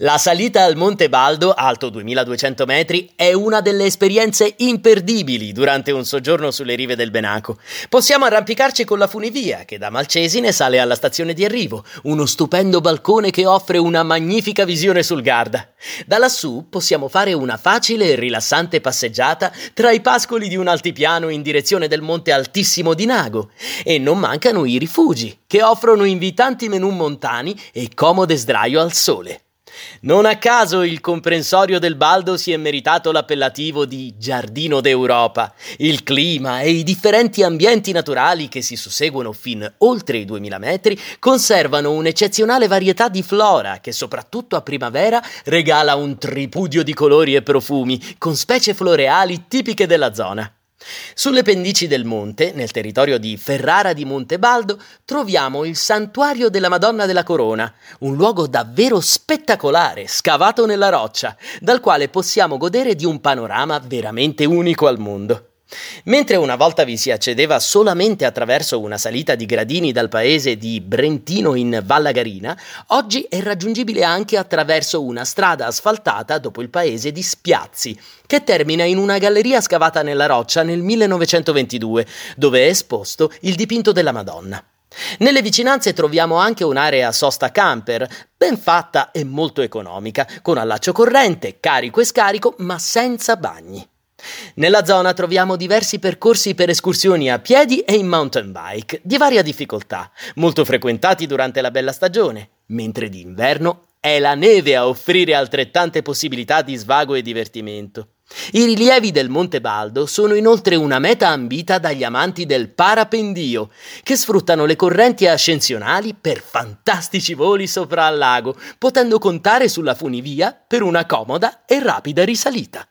La salita al Monte Baldo, alto 2200 metri, è una delle esperienze imperdibili durante un soggiorno sulle rive del Benaco. Possiamo arrampicarci con la funivia, che da Malcesine sale alla stazione di arrivo, uno stupendo balcone che offre una magnifica visione sul Garda. Da lassù possiamo fare una facile e rilassante passeggiata tra i pascoli di un altipiano in direzione del monte altissimo di Nago. E non mancano i rifugi, che offrono invitanti menù montani e comode sdraio al sole. Non a caso il comprensorio del Baldo si è meritato l'appellativo di Giardino d'Europa. Il clima e i differenti ambienti naturali che si susseguono fin oltre i 2000 metri conservano un'eccezionale varietà di flora che soprattutto a primavera regala un tripudio di colori e profumi con specie floreali tipiche della zona. Sulle pendici del monte, nel territorio di Ferrara di Montebaldo, troviamo il Santuario della Madonna della Corona, un luogo davvero spettacolare, scavato nella roccia, dal quale possiamo godere di un panorama veramente unico al mondo. Mentre una volta vi si accedeva solamente attraverso una salita di gradini dal paese di Brentino in Vallagarina, oggi è raggiungibile anche attraverso una strada asfaltata dopo il paese di Spiazzi, che termina in una galleria scavata nella roccia nel 1922, dove è esposto il dipinto della Madonna. Nelle vicinanze troviamo anche un'area sosta camper, ben fatta e molto economica, con allaccio corrente, carico e scarico, ma senza bagni. Nella zona troviamo diversi percorsi per escursioni a piedi e in mountain bike, di varia difficoltà, molto frequentati durante la bella stagione, mentre d'inverno è la neve a offrire altrettante possibilità di svago e divertimento. I rilievi del Monte Baldo sono inoltre una meta ambita dagli amanti del parapendio, che sfruttano le correnti ascensionali per fantastici voli sopra al lago, potendo contare sulla funivia per una comoda e rapida risalita.